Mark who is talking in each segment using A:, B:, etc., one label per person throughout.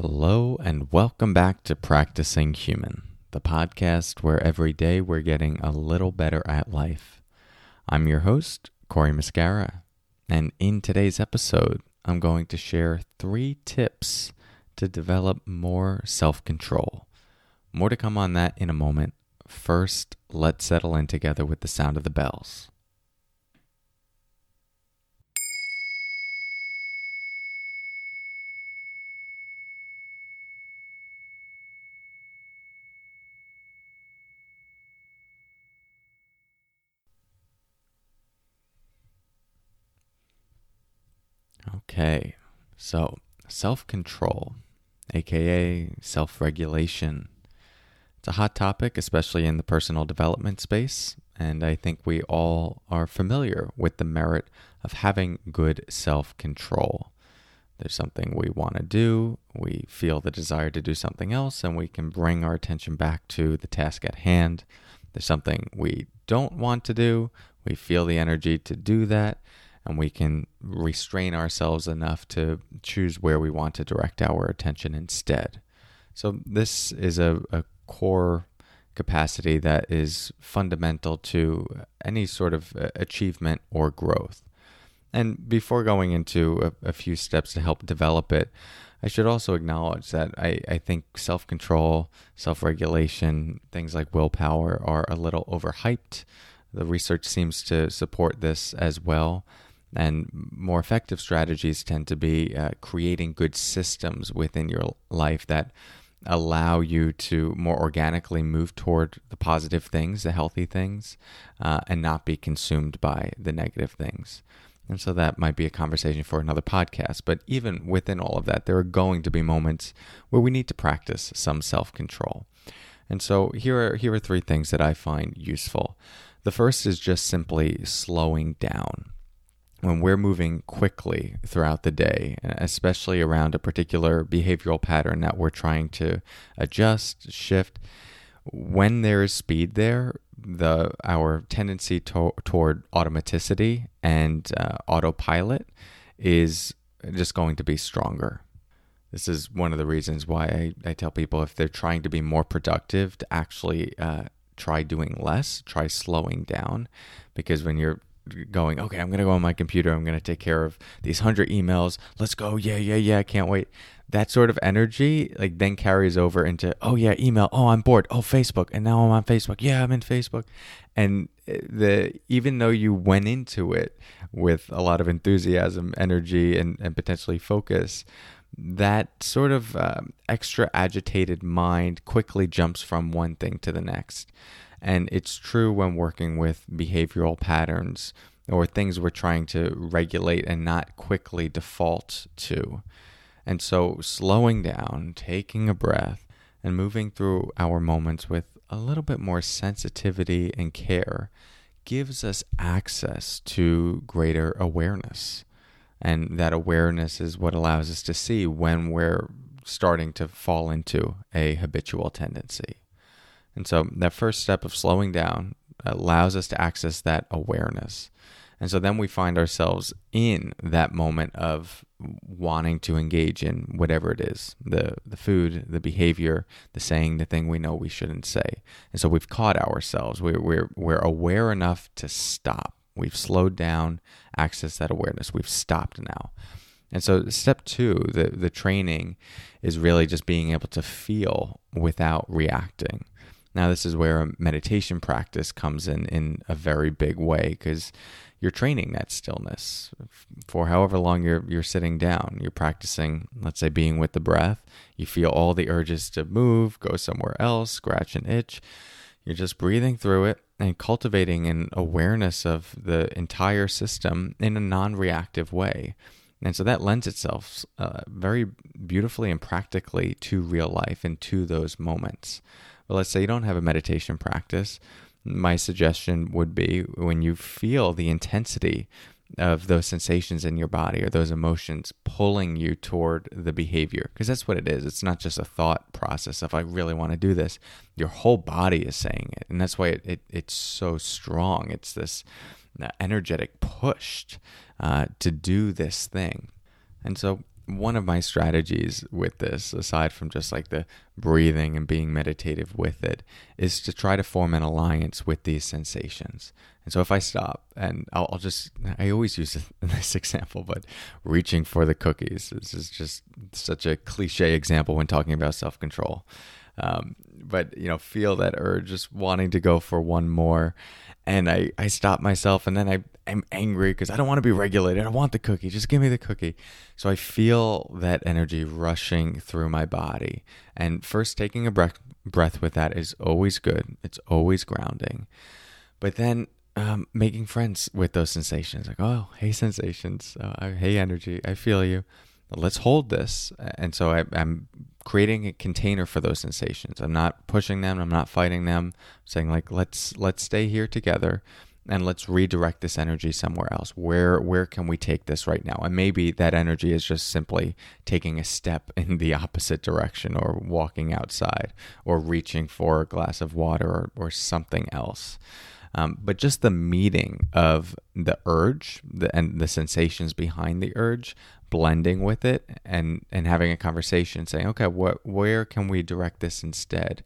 A: Hello, and welcome back to Practicing Human, the podcast where every day we're getting a little better at life. I'm your host, Cory Muscara, and in today's episode, I'm going to share three tips to develop more self control. More to come on that in a moment. First, let's settle in together with the sound of the bells. Okay, so self control, aka self regulation. It's a hot topic, especially in the personal development space, and I think we all are familiar with the merit of having good self control. There's something we want to do, we feel the desire to do something else, and we can bring our attention back to the task at hand. There's something we don't want to do, we feel the energy to do that, and we can restrain ourselves enough to choose where we want to direct our attention instead. So, this is a, a core capacity that is fundamental to any sort of uh, achievement or growth. And before going into a, a few steps to help develop it, I should also acknowledge that I, I think self control, self regulation, things like willpower are a little overhyped. The research seems to support this as well. And more effective strategies tend to be uh, creating good systems within your life that allow you to more organically move toward the positive things, the healthy things, uh, and not be consumed by the negative things. And so that might be a conversation for another podcast. But even within all of that, there are going to be moments where we need to practice some self control. And so here are, here are three things that I find useful. The first is just simply slowing down when we're moving quickly throughout the day, especially around a particular behavioral pattern that we're trying to adjust, shift, when there is speed there, the our tendency to, toward automaticity and uh, autopilot is just going to be stronger. This is one of the reasons why I, I tell people if they're trying to be more productive, to actually uh, try doing less, try slowing down, because when you're going, okay, I'm going to go on my computer. I'm going to take care of these 100 emails. Let's go. Yeah, yeah, yeah. I can't wait. That sort of energy like then carries over into, oh yeah, email. Oh, I'm bored. Oh, Facebook. And now I'm on Facebook. Yeah, I'm in Facebook. And eh, the even though you went into it with a lot of enthusiasm, energy, and, and potentially focus, that sort of um, extra agitated mind quickly jumps from one thing to the next. And it's true when working with behavioral patterns or things we're trying to regulate and not quickly default to. And so, slowing down, taking a breath, and moving through our moments with a little bit more sensitivity and care gives us access to greater awareness. And that awareness is what allows us to see when we're starting to fall into a habitual tendency. And so that first step of slowing down allows us to access that awareness. And so then we find ourselves in that moment of wanting to engage in whatever it is the, the food, the behavior, the saying the thing we know we shouldn't say. And so we've caught ourselves. We're, we're, we're aware enough to stop. We've slowed down, access that awareness. We've stopped now. And so step two, the, the training is really just being able to feel without reacting. Now, this is where a meditation practice comes in in a very big way because you're training that stillness for however long you're you're sitting down. You're practicing, let's say, being with the breath. You feel all the urges to move, go somewhere else, scratch an itch. You're just breathing through it and cultivating an awareness of the entire system in a non-reactive way. And so that lends itself uh, very beautifully and practically to real life and to those moments. But let's say you don't have a meditation practice. My suggestion would be when you feel the intensity of those sensations in your body or those emotions pulling you toward the behavior because that's what it is. It's not just a thought process of i really want to do this. Your whole body is saying it and that's why it, it it's so strong. It's this uh, energetic push uh, to do this thing. And so one of my strategies with this, aside from just like the breathing and being meditative with it, is to try to form an alliance with these sensations. And so if I stop and I'll, I'll just, I always use this example, but reaching for the cookies. This is just such a cliche example when talking about self control. Um, but, you know, feel that urge, just wanting to go for one more. And I, I stop myself and then I, I'm angry because I don't want to be regulated. I want the cookie. Just give me the cookie. So I feel that energy rushing through my body. And first, taking a breath, breath with that is always good, it's always grounding. But then um, making friends with those sensations. Like, oh, hey, sensations. Uh, hey, energy. I feel you. Let's hold this. And so I, I'm creating a container for those sensations. I'm not pushing them. I'm not fighting them. I'm saying like, let's let's stay here together and let's redirect this energy somewhere else. Where where can we take this right now? And maybe that energy is just simply taking a step in the opposite direction or walking outside or reaching for a glass of water or, or something else. Um, but just the meeting of the urge the, and the sensations behind the urge, blending with it, and and having a conversation, saying, okay, what where can we direct this instead?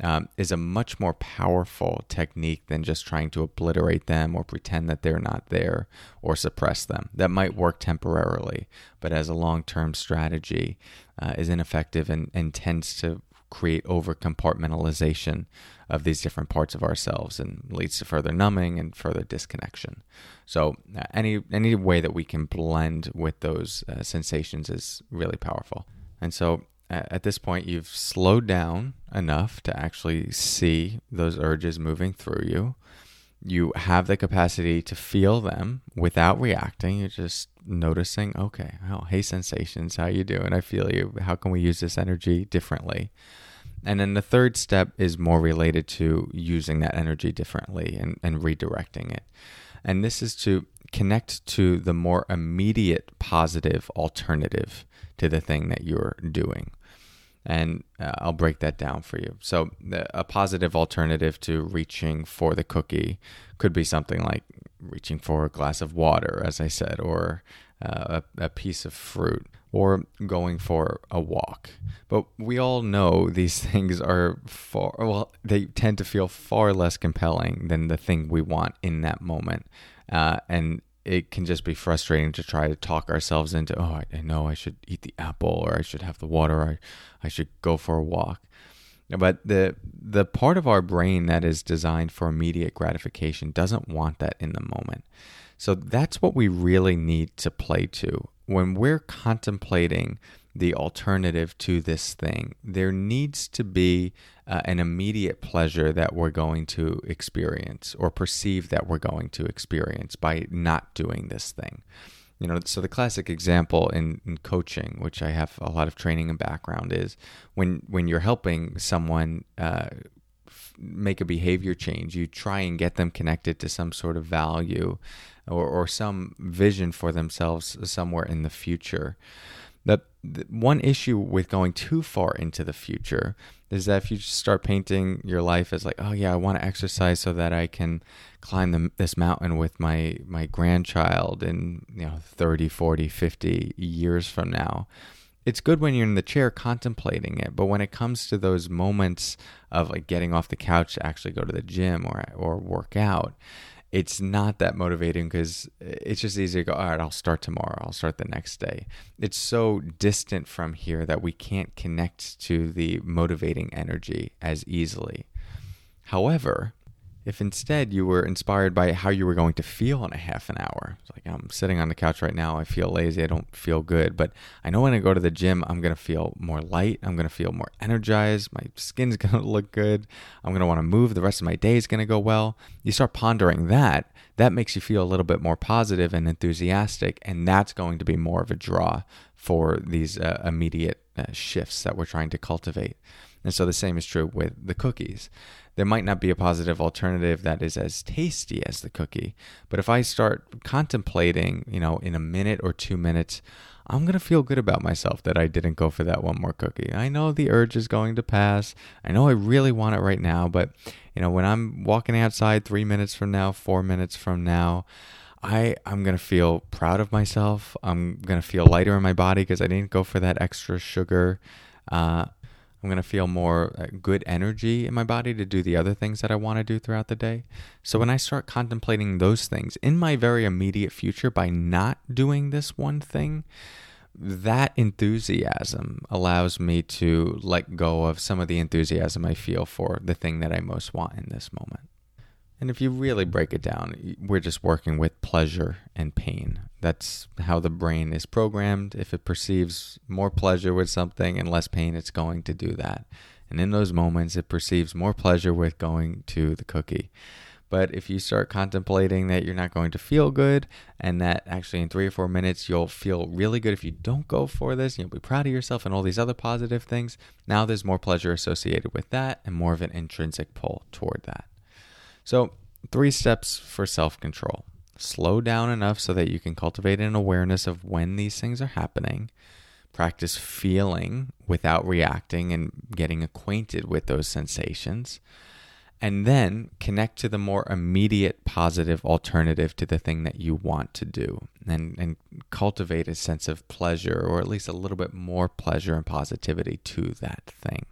A: Um, is a much more powerful technique than just trying to obliterate them or pretend that they're not there or suppress them. That might work temporarily, but as a long term strategy, uh, is ineffective and, and tends to create over compartmentalization of these different parts of ourselves and leads to further numbing and further disconnection. So uh, any any way that we can blend with those uh, sensations is really powerful. And so at this point you've slowed down enough to actually see those urges moving through you. You have the capacity to feel them without reacting. You're just noticing, okay, oh, hey sensations, how you doing? I feel you. How can we use this energy differently? And then the third step is more related to using that energy differently and, and redirecting it. And this is to connect to the more immediate positive alternative to the thing that you're doing. And uh, I'll break that down for you. So, a positive alternative to reaching for the cookie could be something like reaching for a glass of water, as I said, or uh, a, a piece of fruit or going for a walk. But we all know these things are far, well, they tend to feel far less compelling than the thing we want in that moment. Uh, and it can just be frustrating to try to talk ourselves into, oh, I, know I should eat the apple or I should have the water or I, I should go for a walk. But the the part of our brain that is designed for immediate gratification doesn't want that in the moment. So that's what we really need to play to when we're contemplating the alternative to this thing, there needs to be uh, an immediate pleasure that we're going to experience or perceive that we're going to experience by not doing this thing. You know, so the classic example in, in coaching, which I have a lot of training and background, is when when you're helping someone uh, make a behavior change, you try and get them connected to some sort of value or, or some vision for themselves somewhere in the future. One issue with going too far into the future is that if you just start painting your life as like, oh yeah, I want to exercise so that I can climb the, this mountain with my my grandchild in you know 30, 40, 50 years from now. It's good when you're in the chair contemplating it, but when it comes to those moments of like getting off the couch to actually go to the gym or or work out, it's not that motivating because it's just easy to go, all right, I'll start tomorrow. I'll start the next day. It's so distant from here that we can't connect to the motivating energy as easily. However, if instead you were inspired by how you were going to feel in a half an hour, it's like I'm sitting on the couch right now, I feel lazy, I don't feel good, but I know when I go to the gym, I'm going to feel more light, I'm going to feel more energized, my skin's going to look good, I'm going to want to move, the rest of my day is going to go well. You start pondering that, that makes you feel a little bit more positive and enthusiastic, and that's going to be more of a draw for these uh, immediate uh, shifts that we're trying to cultivate. And so the same is true with the cookies there might not be a positive alternative that is as tasty as the cookie. But if I start contemplating, you know, in a minute or two minutes, I'm going to feel good about myself that I didn't go for that one more cookie. I know the urge is going to pass. I know I really want it right now, but you know, when I'm walking outside 3 minutes from now, 4 minutes from now, I I'm gonna feel proud of myself. I'm gonna feel lighter in my body because I didn't go for that extra sugar. Uh, I'm going to feel more uh, good energy in my body to do the other things that I want to do throughout the day. So when I start contemplating those things in my very immediate future by not doing this one thing, that enthusiasm allows me to let go of some of the enthusiasm I feel for the thing that I most want in this moment. And if you really break it down, we're just working with pleasure and pain. That's how the brain is programmed. If it perceives more pleasure with something and less pain, it's going to do that. And in those moments, it perceives more pleasure with going to the cookie. But if you start contemplating that you're not going to feel good and that actually in three or four minutes you'll feel really good if you don't go for this, you'll be proud of yourself and all these other positive things, now there's more pleasure associated with that and more of an intrinsic pull toward that. So, three steps for self control slow down enough so that you can cultivate an awareness of when these things are happening. Practice feeling without reacting and getting acquainted with those sensations. And then connect to the more immediate positive alternative to the thing that you want to do and, and cultivate a sense of pleasure or at least a little bit more pleasure and positivity to that thing.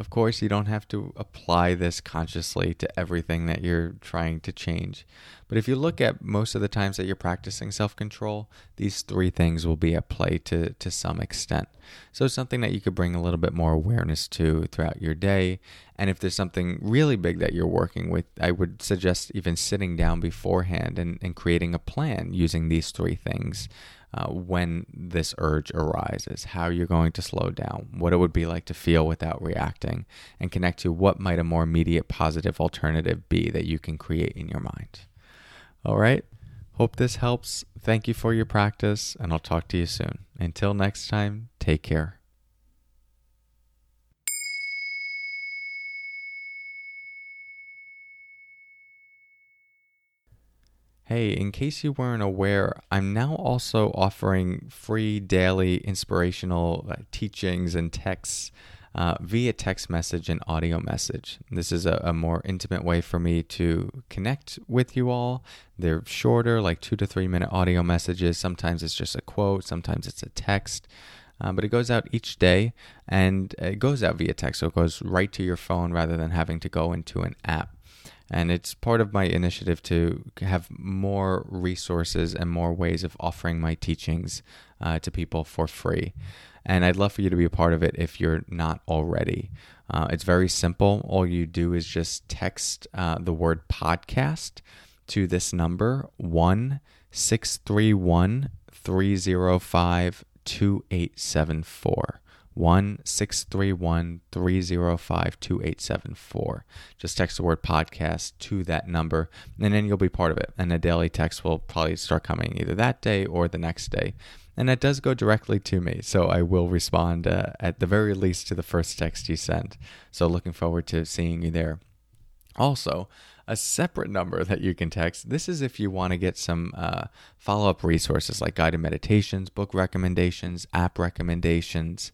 A: Of course, you don't have to apply this consciously to everything that you're trying to change. But if you look at most of the times that you're practicing self control, these three things will be at play to, to some extent. So something that you could bring a little bit more awareness to throughout your day. And if there's something really big that you're working with, I would suggest even sitting down beforehand and, and creating a plan using these three things uh, when this urge arises, how you're going to slow down, what it would be like to feel without reacting, and connect to what might a more immediate positive alternative be that you can create in your mind. All right. Hope this helps. Thank you for your practice, and I'll talk to you soon. Until next time, take care. Hey, in case you weren't aware, I'm now also offering free daily inspirational teachings and texts uh, via text message and audio message. This is a, a, more intimate way for me to connect with you all. They're shorter, like two to three minute audio messages. Sometimes it's just a quote, sometimes it's a text. Uh, but it goes out each day and it goes out via text. So it goes right to your phone rather than having to go into an app. And it's part of my initiative to have more resources and more ways of offering my teachings uh, to people for free. And I'd love for you to be a part of it if you're not already. Uh, it's very simple. All you do is just text uh, the word podcast to this number 1 631 305 2874. 1 631 305 2874. Just text the word podcast to that number, and then you'll be part of it. And a daily text will probably start coming either that day or the next day. And that does go directly to me, so I will respond uh, at the very least to the first text you send. So looking forward to seeing you there. Also, a separate number that you can text. This is if you want to get some uh, follow up resources like guided meditations, book recommendations, app recommendations.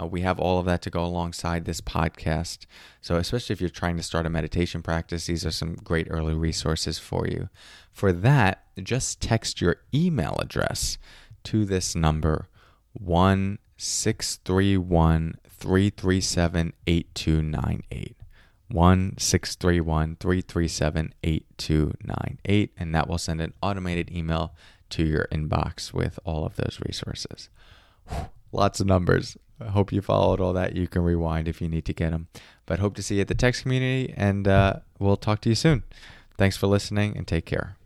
A: Uh, we have all of that to go alongside this podcast. So, especially if you're trying to start a meditation practice, these are some great early resources for you. For that, just text your email address to this number 1 631 337 8298. 1 631 337 8298. And that will send an automated email to your inbox with all of those resources. Whew, lots of numbers. I hope you followed all that. You can rewind if you need to get them. But hope to see you at the text community, and uh, we'll talk to you soon. Thanks for listening, and take care.